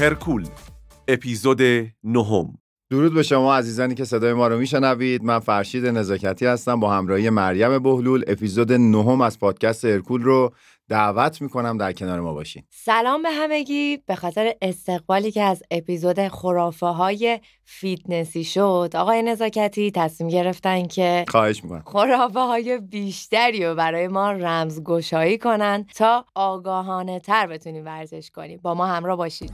هرکول اپیزود نهم. درود به شما عزیزانی که صدای ما رو میشنوید. من فرشید نزاکتی هستم با همراهی مریم بهلول. اپیزود نهم از پادکست هرکول رو دعوت می‌کنم در کنار ما باشین. سلام به همگی. به خاطر استقبالی که از اپیزود خرافه های فیتنسی شد آقای نزاکتی تصمیم گرفتن که خواهش می‌کنم. خرافه های بیشتری رو برای ما رمزگشایی کنن تا آگاهانه تر بتونیم ورزش کنیم. با ما همراه باشید.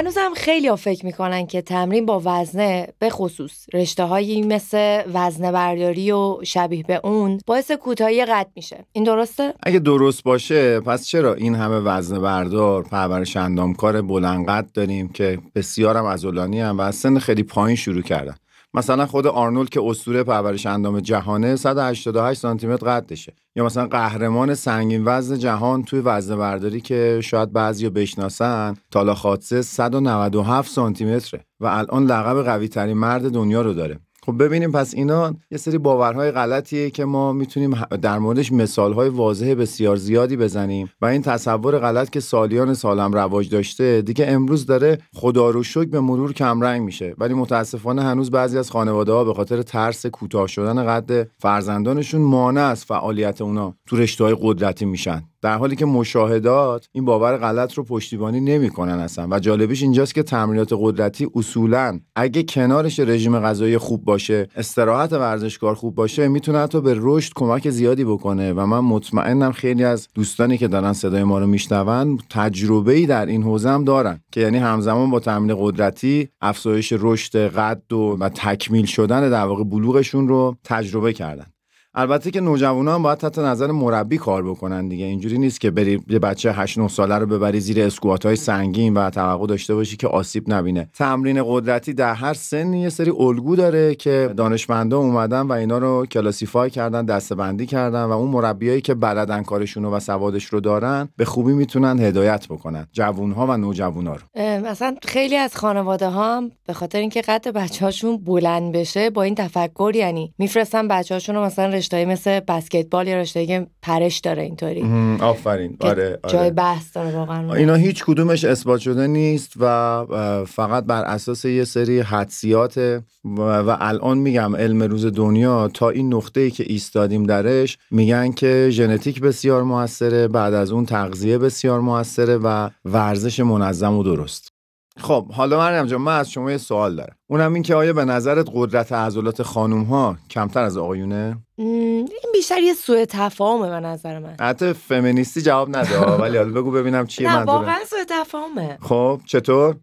هنوزم خیلی ها فکر می‌کنن که تمرین با وزنه به خصوص رشته هایی مثل وزنه برداری و شبیه به اون باعث کوتاهی قد میشه این درسته؟ اگه درست باشه پس چرا این همه وزن بردار پرورش اندامکار بلند قد داریم که بسیارم عضلانی هم و از سن خیلی پایین شروع کردن مثلا خود آرنولد که اسطوره پرورش اندام جهانه 188 سانتی متر قدشه. یا مثلا قهرمان سنگین وزن جهان توی وزن برداری که شاید بعضی بشناسن تالا خاطسه 197 سانتی متره و الان لقب قوی ترین مرد دنیا رو داره. خب ببینیم پس اینا یه سری باورهای غلطیه که ما می‌تونیم در موردش مثالهای واضح بسیار زیادی بزنیم. و این تصور غلط که سالیان سالم رواج داشته دیگه امروز داره خدا رو شکر به مرور کمرنگ میشه. ولی متاسفانه هنوز بعضی از خانواده ها به خاطر ترس کوتاه شدن قد فرزندانشون مانع از فعالیت اونا تو رشته های قدرتی میشن. در حالی که مشاهدات این باور غلط رو پشتیبانی نمی‌کنن اصلا. و جالبیش اینجاست که تمرینات قدرتی اصولا اگه کنارش رژیم غذایی خوب باشه استراحت ورزشکار خوب باشه می‌تونه حتی به رشد کمک زیادی بکنه. و من مطمئنم خیلی از دوستانی که دارن صدای ما رو میشنون تجربه ای در این حوزه هم دارن. که یعنی همزمان با تمرین قدرتی افزایش رشد قد و, و تکمیل شدن در واقع بلوغشون رو تجربه کردن. البته که نوجوانا هم باید تحت نظر مربی کار بکنن دیگه. اینجوری نیست که بری یه بچه 8 9 ساله رو ببری زیر اسکوات های سنگین و توقع داشته باشی که آسیب نبینه. تمرین قدرتی در هر سنی یه سری الگو داره که دانشمندا اومدن و اینا رو کلاسیفای کردن دستبندی کردن و اون مربیایی که بلدن کارشون و سوادش رو دارن به خوبی می‌تونن هدایت بکنن. جوونها و نوجوانا رو. مثلا خیلی از خانواده ها به خاطر اینکه قد بچه‌هاشون بلند بشه با این تفکر یعنی میفرستن بچه‌هاشون رو مثلا رشته مثل بسکتبال یا رشته که پرش داره اینطوری. آفرین. آره, آره. جای بحث داره واقعا. اینا هیچ کدومش اثبات شده نیست و فقط بر اساس یه سری حدسیات و, الان میگم علم روز دنیا تا این نقطه ای که ایستادیم درش میگن که ژنتیک بسیار موثره بعد از اون تغذیه بسیار موثره و ورزش منظم و درست. خب حالا مریم جان من از شما یه سوال دارم. اونم این که آیا به نظرت قدرت عضلات خانوم ها کمتر از آقایونه؟ این بیشتر یه سوء تفاهمه به نظر من. حتی فمینیستی جواب نده ولی حالا بگو ببینم چیه نه منظوره واقعا سوء تفاهمه. خب چطور؟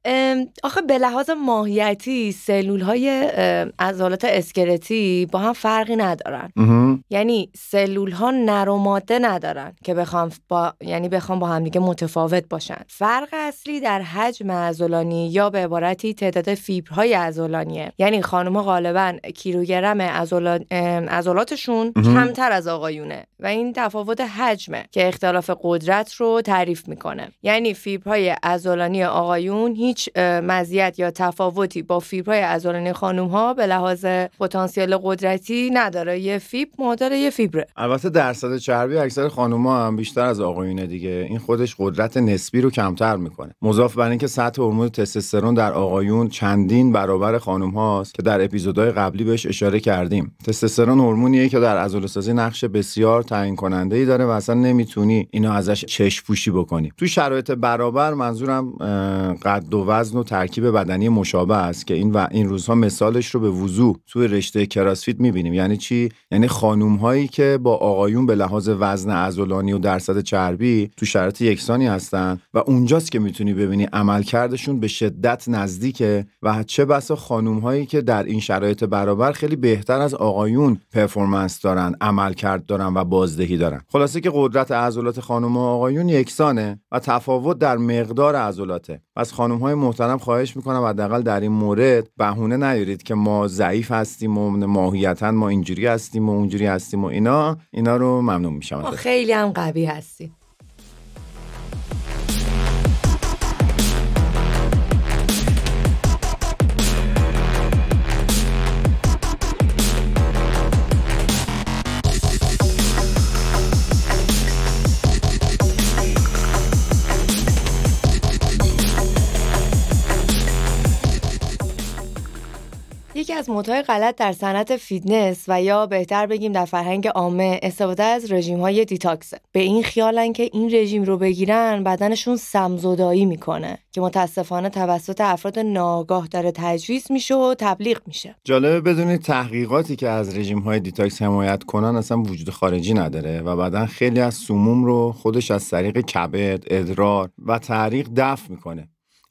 آخه به لحاظ ماهیتی سلول های عضلات اسکلتی با هم فرقی ندارن. یعنی سلول ها نر و ماده ندارن که بخوام با یعنی بخوام با هم دیگه متفاوت باشن. فرق اصلی در حجم عضلانی یا به عبارتی تعداد فیبرهای عضلانیه. یعنی خانم غالبا کیلوگرم عضلاتشون کمتر از آقایونه و این تفاوت حجمه که اختلاف قدرت رو تعریف می‌کنه. یعنی فیبرهای عضلانی آقایون هیچ مزیت یا تفاوتی با فیبرهای عضلانی خانم ها به لحاظ پتانسیل قدرتی نداره. یه فیبر معادل یه فیبره. البته درصد چربی اکثر خانوما هم بیشتر از آقایونه دیگه. این خودش قدرت نسبی رو کمتر می‌کنه. مضاف بر اینکه سطح هورمون تستوسترون در آقایون چندین برابر خانم هاست که در اپیزودهای قبلی بهش اشاره کردیم. تستوسترون هورمونیه که در عضله سازی نقش بسیار تعیین کننده ای داره و اصلا نمی‌تونی اینو ازش چشم پوشی بکنی. تو شرایط برابر منظورم قد و وزن و ترکیب بدنی مشابه است که این و این روزها مثالش رو به وضوح توی رشته کراسفیت می‌بینیم. یعنی چی؟ یعنی خانوم هایی که با آقایون به لحاظ وزن عضلانی و درصد چربی تو شرایط یکسانی هستن و اونجاست که می‌تونی ببینی عملکردشون به شدت نزدیکه و چه بسا خانوم هایی که در این شرایط برابر خیلی بهتر از آقایون پرفورمنس دارن عمل کرد دارن و بازدهی دارن. خلاصه که قدرت عضلات خانم و آقایون یکسانه و تفاوت در مقدار عضلاته. پس خانم های محترم خواهش می‌کنم حداقل در این مورد بهونه نیارید که ما ضعیف هستیم و ماهیتا ما اینجوری هستیم و اونجوری هستیم و اینا اینا رو ممنون میشم خیلی هم قوی هستی از مدای غلط در صنعت فیتنس و یا بهتر بگیم در فرهنگ عامه استفاده از رژیم های detox ه به این خیالن که این رژیم رو بگیرن بدنشون سمزدایی می‌کنه که متاسفانه توسط افراد ناگاه داره تجویز میشه و تبلیغ میشه. جالبه بدونید تحقیقاتی که از رژیم های detox حمایت کنن اصلا وجود خارجی نداره و بدن خیلی از سموم رو خودش از طریق کبد، ادرار و تعریق دفع می‌کنه.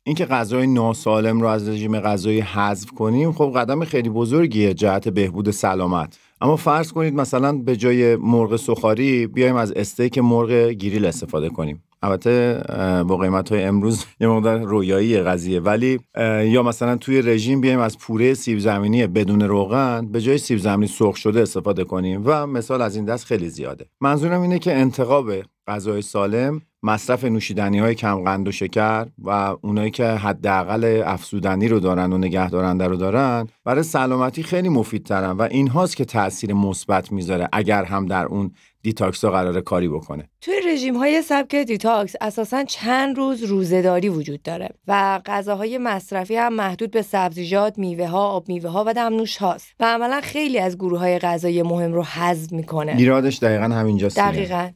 اینکه غذای ناسالم رو از رژیم غذایی حذف کنیم خب قدم خیلی بزرگیه جهت بهبود سلامت. اما فرض کنید مثلا به جای مرغ سخاری بیایم از استیک مرغ گریل استفاده کنیم. البته با قیمت های امروز یه مقدار رویاییه قضیه. ولی یا مثلا توی رژیم بیایم از پوره سیب زمینی بدون روغن به جای سیب زمینی سرخ شده استفاده کنیم و مثال از این دست خیلی زیاده. منظورم اینه که انتخاب غذای سالم مصرف نوشیدنی های کم قند و شکر و اونایی که حداقل افزودنی رو دارن و نگهدارنده رو دارن برای سلامتی خیلی مفیدترن و این هاست که تاثیر مثبت می‌ذاره اگر هم در اون detox ها قراره کاری بکنه توی رژیم های سبک detox اساسا چند روز روزهداری وجود داره و غذاهای مصرفی هم محدود به سبزیجات، میوه ها، آب میوه ها و دمنوش هاست و عملا خیلی از گروه های غذایی مهم رو حذف می‌کنه. ایرادش دقیقا همینجاست. دقیقا.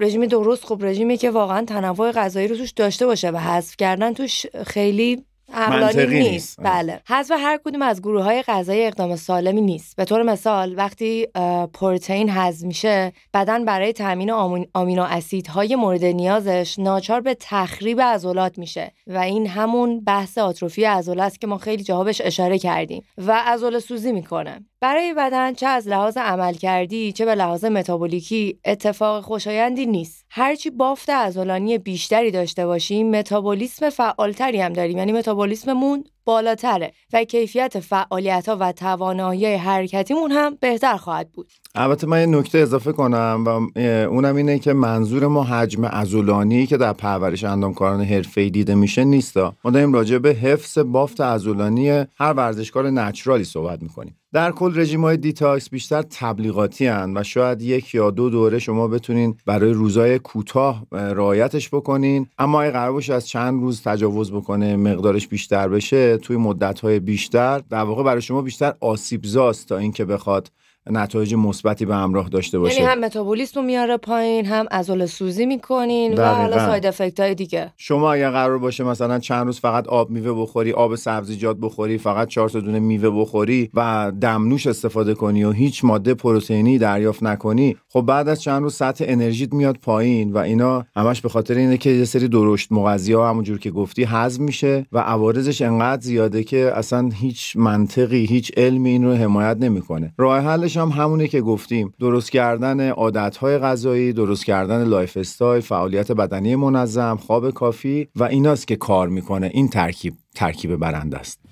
رژیم درست خب رژیمی که واقعا تنوع غذایی رو توش داشته باشه و حذف کردن توش خیلی عقلانی نیست. بله. حذف هر کدوم از گروه های غذایی اقدام سالمی نیست. به طور مثال وقتی پروتئین حذف میشه بدن برای تامین آمینو اسیدهای مورد نیازش ناچار به تخریب عضلات میشه و این همون بحث آتروفی عضله است که ما خیلی جاها بهش اشاره کردیم و عضله سوزی می‌کنه. برای بدن چه از لحاظ عمل کردی چه به لحاظ متابولیکی اتفاق خوشایندی نیست. هرچی بافت عضلانی بیشتری داشته باشیم متابولیسم فعالتری هم داریم. یعنی متابولیسممون بالاتره و کیفیت فعالیت ها و توانایی حرکتیمون هم بهتر خواهد بود. البته من یه نکته اضافه کنم و اونم اینه که منظور ما حجم عضلانی که در پرورش اندامکاران حرفه‌ای دیده میشه نیستا. ما داریم راجع به حفظ بافت عضلانی هر ورزشکار natural ی صحبت می‌کنیم. در کل رژیم های detox بیشتر تبلیغاتی هن و شاید یک یا دو دوره شما بتونین برای روزای کوتاه رعایتش بکنین. اما اگه قراره از چند روز تجاوز بکنه مقدارش بیشتر بشه توی مدت های بیشتر در واقع برای شما بیشتر آسیبزاست تا اینکه بخواد نتایج مثبتی به همراه داشته باشه. یعنی هم متابولیسم رو میاره پایین هم عضله سوزی می‌کنین و حالا side effect های دیگه. شما اگر قرار باشه مثلا چند روز فقط آب میوه بخوری آب سبزیجات بخوری فقط چهار تا دونه میوه بخوری و دمنوش استفاده کنی و هیچ ماده پروتئینی دریافت نکنی خب بعد از چند روز سطح انرژیت میاد پایین و اینا همش به خاطر اینه که یه سری درشت مغذی ها همونجور که گفتی هضم میشه و عوارضش انقدر زیاده که اصلا هیچ منطقی هیچ علمی این رو حمایت نمی‌کنه. راه حلش هم همونه که گفتیم. درست کردن عادتهای غذایی درست کردن lifestyle فعالیت بدنی منظم خواب کافی و ایناست که کار می‌کنه. این ترکیب ترکیب برنده است.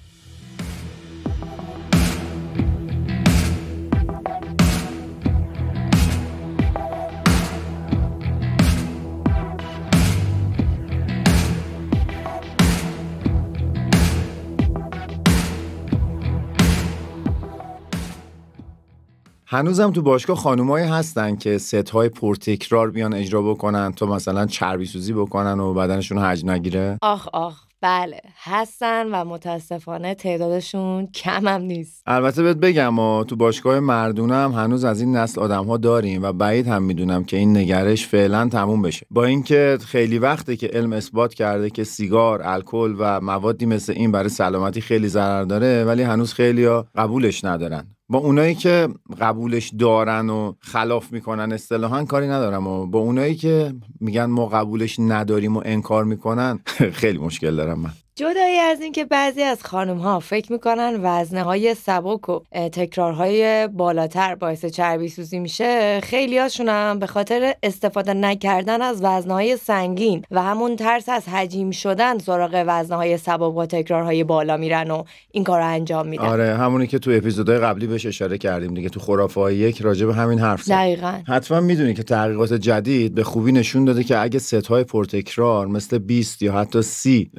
هنوزم تو باشگاه خانومایی هستن که ست های پرتکرار بیان اجرا بکنن تو مثلا چربی سوزی بکنن و بدنشون حج نگیره؟ آخ آخ بله هستن و متاسفانه تعدادشون کم هم نیست. البته بهت بگم و تو باشگاه مردونم هنوز از این نسل آدم ها داریم و بعید هم می‌دونم که این نگرش فعلا تموم بشه. با اینکه خیلی وقته که علم اثبات کرده که سیگار الکل و موادی مثل این برای سلامتی خیلی ضرر داره ولی هنوز خیلی قبولش ندارن. با اونایی که قبولش دارن و خلاف می‌کنن اصطلاحا کاری ندارم و با اونایی که میگن ما قبولش نداریم و انکار می‌کنن خیلی مشکل دارم من. جدایی از اینکه بعضی از خانم ها فکر می‌کنن وزنه های سبک و تکرارهای بالاتر باعث چربی سوزی میشه خیلی هاشون هم به خاطر استفاده نکردن از وزنه های سنگین و همون ترس از حجیم شدن سراغ وزنه های سبک و تکرارهای بالا میرن و این کار رو انجام میدن. آره همونی که تو اپیزودهای قبلی بهش اشاره کردیم دیگه تو خرافه های یک راجع به همین حرف زد. دقیقاً. حتما می‌دونی که تحقیقات جدید به خوبی نشون داده که اگه ست های پرتکرار مثل 20 یا حتی 30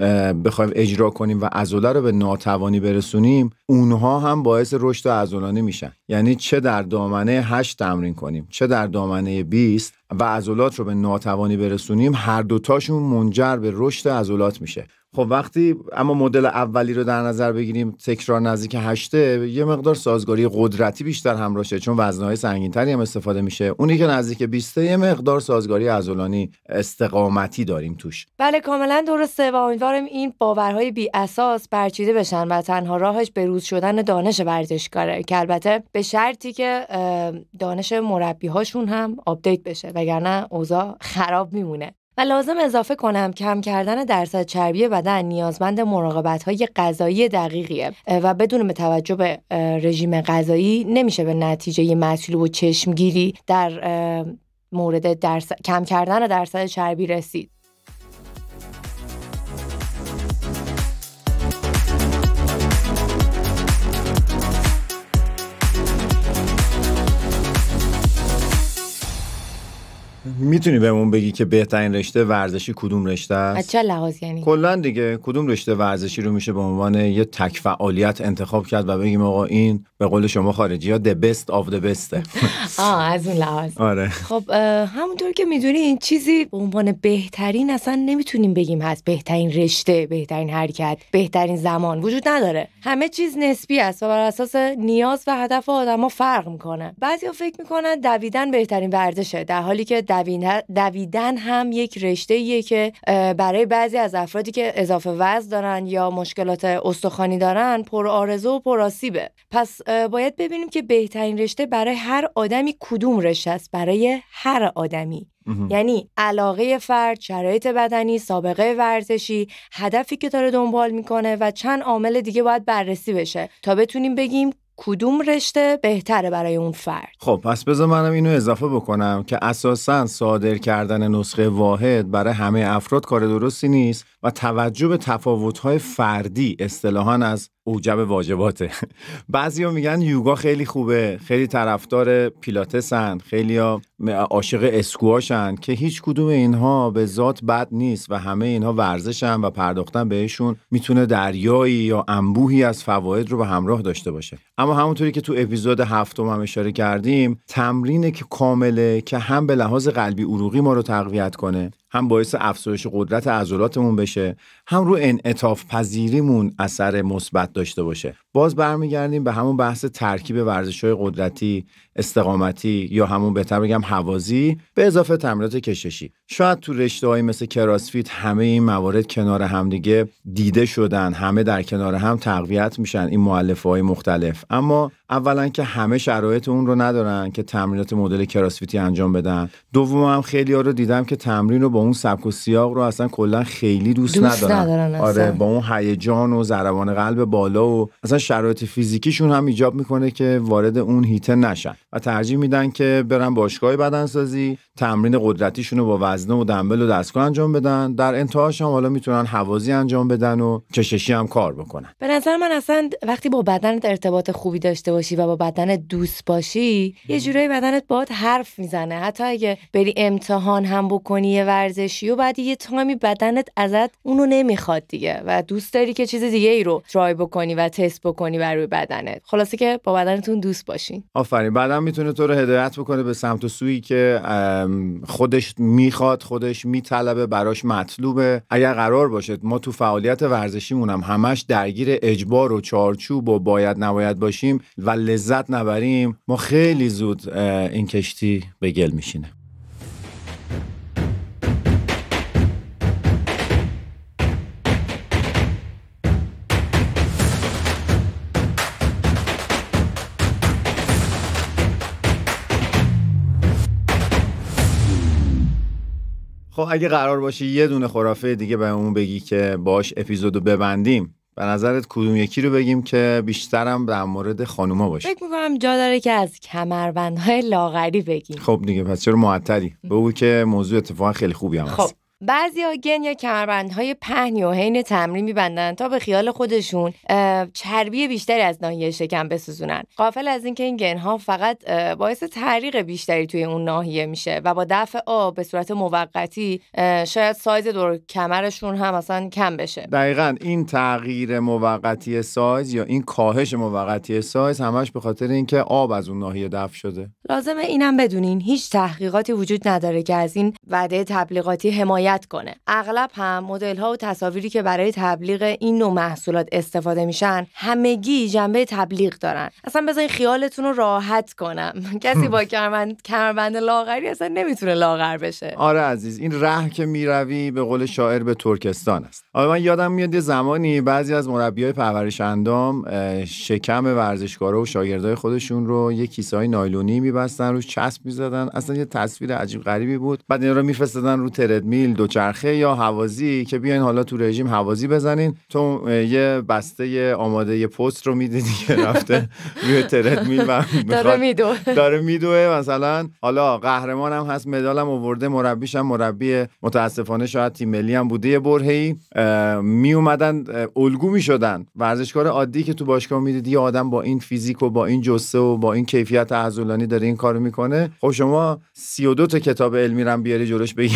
بخوایم اجرا کنیم و عضله رو به ناتوانی برسونیم اونها هم باعث رشد عضلانی میشن. یعنی چه در دامنه 8 تمرین کنیم چه در دامنه 20 و عضلات رو به ناتوانی برسونیم هر دوتاشون منجر به رشد عضلات میشه. خب وقتی اما مدل اولی رو در نظر بگیریم تکرار نزدیک هشته یه مقدار سازگاری قدرتی بیشتر همراهشه چون وزنهای سنگینتری هم استفاده میشه. اونی که نزدیک 20 یه مقدار سازگاری عضلانی استقامتی داریم توش. بله کاملا درسته و امیدوارم این باورهای بی اساس برچیده بشن و تنها راهش به روز شدن دانش ورزشکاره که البته به شرطی که دانش مربی هاشون هم update بشه وگرنه اوضاع خراب میمونه. و لازمه اضافه کنم کم کردن درصد چربی بدن نیازمند مراقبت های غذایی دقیقیه. و بدون به توجه به رژیم غذایی نمیشه به نتیجه مطلوب و چشمگیری در مورد درصد... کم کردن درصد چربی رسید. می‌تونی بهمون بگی که بهترین رشته ورزشی کدوم رشته است؟ از چه لحاظ یعنی؟ کلا دیگه کدوم رشته ورزشی رو میشه به عنوان یه تک فعالیت انتخاب کرد و بگیم آقا این به قول شما خارجی ها the best of the best. آه از اون لحاظ. آره. خب همونطور که می‌دونی این چیزی به عنوان بهترین اصلا نمی‌تونیم بگیم هست. بهترین رشته بهترین حرکت بهترین زمان وجود نداره. همه چیز نسبی است و بر اساس نیاز و هدف آدما فرق می‌کنه. بعضیا فکر می‌کنن دویدن بهترین ورزشه در حالی که دویدن هم یک رشته ایه که برای بعضی از افرادی که اضافه وزن دارن یا مشکلات استخوانی دارن پر آرزو و پر آسیبه. پس باید ببینیم که بهترین رشته برای هر آدمی کدوم رشته است برای هر آدمی. یعنی علاقه فرد، شرایط بدنی، سابقه ورزشی، هدفی که داره دنبال می‌کنه و چند عامل دیگه باید بررسی بشه تا بتونیم بگیم کدوم رشته بهتره برای اون فرد؟ خب پس بذار منم اینو اضافه بکنم که اساسا صادر کردن نسخه واحد برای همه افراد کار درستی نیست و توجه به تفاوت‌های فردی اصطلاحا از اوجب واجباته. بعضیا میگن یوگا خیلی خوبه خیلی طرفدار پیلاتسن خیلی عاشق اسکواشن که هیچ کدوم اینها به ذات بد نیست و همه اینها ورزشن و پرداختن بهشون. می‌تونه دریایی یا انبوهی از فواید رو به همراه داشته باشه. اما همونطوری که تو اپیزود هفتم هم اشاره کردیم تمرین که کامله که هم به لحاظ قلبی عروقی ما رو تقویت کنه هم باعث افزایش قدرت عضلاتمون بشه هم رو انعطاف پذیریمون اثر مثبت داشته باشه. باز برمیگردیم به همون بحث ترکیب ورزش های قدرتی. استقامتی یا همون بهتر بگم حوازی به اضافه تمرینات کششی شاید تو رشته های مثل کراسفیت همه این موارد کنار همدیگه دیده شدن همه در کنار هم تقویت میشن این معلفه های مختلف. اما اولا که همه شرایط اون رو ندارن که تمرینات مدل کراسفیتی انجام بدن. دوم هم خیلی ها رو دیدم که تمرین رو با اون سبک و سیاق رو اصلا کلا خیلی دوست, دوست ندارن, ندارن آره با اون هیجان و ضربان قلب بالا و اصلا شرایط فیزیکیشون هم ایجاب می‌کنه که وارد اون هیته نشن. و ترجیح میدن که برن باشگاه بدنسازی تمرین قدرتیشون رو با وزنه و دنبل و دستگاه انجام بدن. در انتهاش هم حالا می‌تونن حوازی انجام بدن و کششی هم کار بکنن. به نظر من اصلا وقتی با بدنت ارتباط خوبی داشته باشی و با بدن دوست باشی یه جورایی بدنت باید حرف می‌زنه. حتی اگه بری امتحان هم بکنی یه ورزشی و بعد یه تایمی بدنت ازت اونو نمی‌خواد دیگه و دوست داری که چیز دیگه ای رو ترای بکنی و تست بکنی بر روی بدنت. خلاصه که با بدنتون دوست باشین. آفرین. بعدم می‌تونه تو رو هدایت بکنه به سمت و سویی که خودش می‌خواد خودش میطلبه براش مطلوبه. اگر قرار باشه ما تو فعالیت ورزشیمون هم همش درگیر اجبار و چارچوب و باید نباید باشیم و لذت نبریم ما خیلی زود این کشتی به گل میشینه. خب اگه قرار باشه یه دونه خرافه دیگه بهمون بگی که باش اپیزودو ببندیم به نظرت کدوم یکی رو بگیم که بیشترم در مورد خانوما باشه؟ فکر می‌کنم جا داره که از کمربندهای لاغری بگیم. خب دیگه پس چرا معطلی؟ بگو که موضوع اتفاقا خیلی خوبی هم خب. هست. بعضی ها گن یا کمربندهای پهنی و حین تمرین میبندن تا به خیال خودشون چربی بیشتری از ناحیه شکم بسوزونن. قافل از اینکه این گنها فقط باعث تحریق بیشتری توی اون ناحیه میشه و با دفع آب به صورت موقتی شاید سایز دور کمرشون هم اصلا کم بشه. دقیقا این تغییر موقتی سایز یا این کاهش موقتی سایز همش به خاطر اینکه آب از اون ناحیه دفع شده. لازمه اینم بدونین هیچ تحقیقاتی وجود نداره که از این وعده تبلیغاتی حمایت حمایت کنه. اغلب هم مدل ها و تصاویری که برای تبلیغ این نوع محصولات استفاده میشن همگی جنبه تبلیغ دارن. اصلا بذارین خیالتون رو راحت کنم. کسی با کمربند کمربند لاغری اصلا نمی‌تونه لاغر بشه. آره عزیز این ره که می‌روی به قول شاعر به ترکستان است. آره من یادم میاد یه زمانی بعضی از مربیای پرورش اندام شکم ورزشکارا و شاگردای خودشون رو یه کیسه های نایلونی میبستن روش چسب می‌زدن. اصلا یه تصویر عجیب غریبی بود. بعد اینا رو میفرستادن رو تردمیل دوچرخه یا هوازی که بیاین حالا تو رژیم هوازی بزنین. تو یه بسته آماده یه پست رو می‌دیدی که رفته روی تردمیل و داره میدو داره میدوه مثلا. حالا قهرمانم هست مدالم آورده مربیشم مربی متاسفانه شاید تیم ملی هم بوده. یه برهی می اومدن الگو می شدن ورزشکار عادی که تو باشگاه می‌دیدی یه آدم با این فیزیک و با این جسه و با این کیفیت عضلانی داره این کارو می‌کنه. خب شما 32 تا کتاب علمی رم بیاری جلوش بگی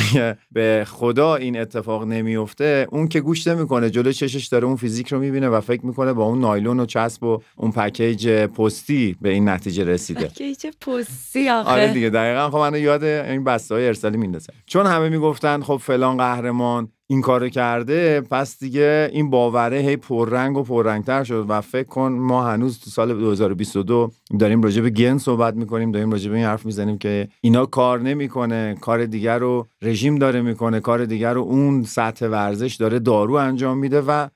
به خدا این اتفاق نمیفته اون که گوش نمی‌کنه جلو چشش داره اون فیزیک رو می‌بینه و فکر می‌کنه با اون نایلون و چسب و اون پکیج پستی به این نتیجه رسیده. پکیج پستی آخه. آره دیگه دقیقا خب منو یاد این بسته های ارسالی میندازه. چون همه می‌گفتن خب فلان قهرمان این کارو کرده پس دیگه این باوره هی پررنگ و پررنگتر شد و فکر کن ما هنوز تو سال 2022 داریم راجع به گن صحبت می‌کنیم داریم راجع به این حرف می‌زنیم که اینا کار نمی‌کنه کار دیگر رو رژیم داره می‌کنه کار دیگر رو اون سطح ورزش داره دارو انجام میده و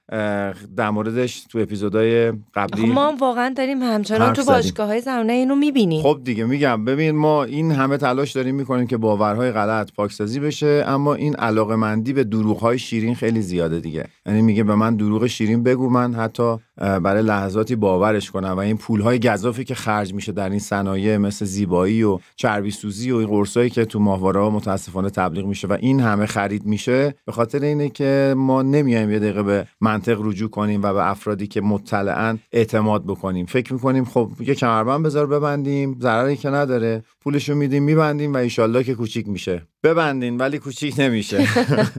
در موردش تو اپیزودهای قبلی ما واقعا داریم همچنان تو باشگاه های زمانه اینو می‌بینیم. خب دیگه میگم ببین ما این همه تلاش داریم می‌کنیم که باورهای غلط پاکسازی بشه اما این علاقه مندی به دروغ های شیرین خیلی زیاده دیگه. یعنی میگه به من دروغ شیرین بگو من حتی برای لحظاتی باورش کنم و این پول های گذافی که خرج میشه در این صنایع مثل زیبایی و چربی سوزی و این قرصایی که تو ماهواره ها متاسفانه تبلیغ میشه و این همه خرید میشه به خاطر اینه که ما نمیایم یه دقیقه به منطق رجوع کنیم و به افرادی که مطلعا اعتماد بکنیم. فکر می‌کنیم خب یه کمربند بذار ببندیم ضرری که نداره. پولشو میدیم میبندیم و ایشالله که کوچیک میشه. ببندین ولی کوچیک نمیشه.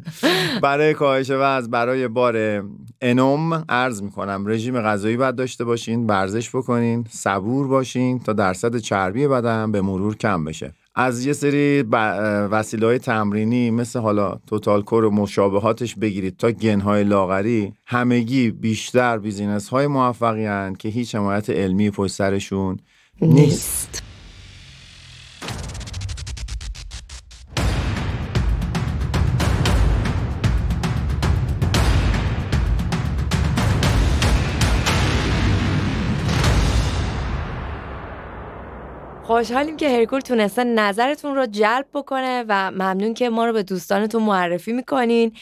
برای کاهش وزن برای بار انوم ارز می‌کنم رژیم غذایی باید داشته باشین ورزش بکنین صبور باشین تا درصد چربی بدن به مرور کم بشه از یه سری وسیله های تمرینی مثل حالا توتال کور و مشابهاتش بگیرید تا گنهای لاغری همگی بیشتر بیزینس های موفقی که هیچ حمایت علمی پشت سرشون نیست. خوشحالیم که هرکول تونسته نظرتون رو جلب بکنه و ممنون که ما رو به دوستانتون معرفی می‌کنین.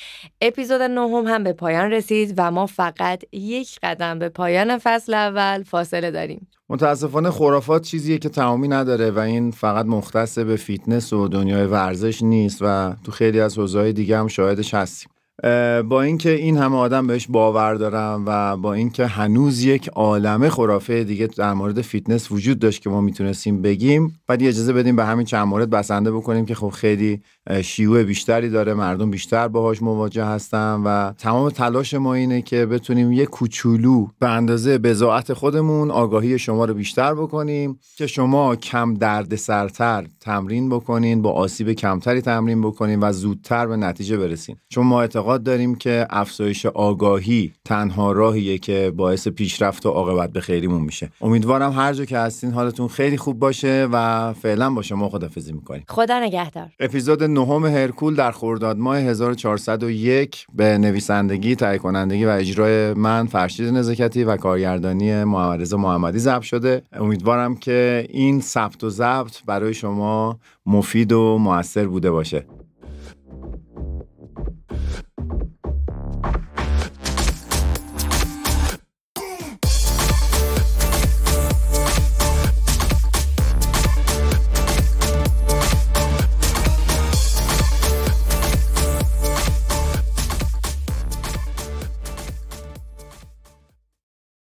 اپیزود نهم هم به پایان رسید و ما فقط یک قدم به پایان فصل اول فاصله داریم. متاسفانه خرافات چیزیه که تمامی نداره و این فقط مختص به فیتنس و دنیای ورزش نیست و تو خیلی از حوزه‌های دیگه هم شاهدش هستیم. با اینکه این همه آدم بهش باور دارن و با اینکه هنوز یک عالمه خرافه دیگه در مورد فیتنس وجود داشت که ما می‌تونستیم بگیم بعد اجازه بدیم به همین چند مورد بسنده بکنیم که خب خیلی شیوع بیشتری داره مردم بیشتر باهاش مواجه هستن و تمام تلاش ما اینه که بتونیم یه کوچولو به اندازه بزاعت خودمون آگاهی شما رو بیشتر بکنیم که شما کم درد سرتر تمرین بکنین با آسیب کمتری تمرین بکنین و زودتر به نتیجه برسین. چون ما اعتقاد داریم که افزایش آگاهی تنها راهیه که باعث پیشرفت و عاقبت به خیریمون میشه. امیدوارم هر جا که هستین حالتون خیلی خوب باشه و فعلا با شما خدافظی می‌کنیم. خدا نگهدار. اپیزود نهم هرکول در خرداد ماه 1401 به نویسندگی تهیه کنندگی و اجرای من فرشید نزاکتی و کارگردانی محمد محمدی ضبط شده. امیدوارم که این ثبت و ضبط برای شما مفید و موثر بوده باشه.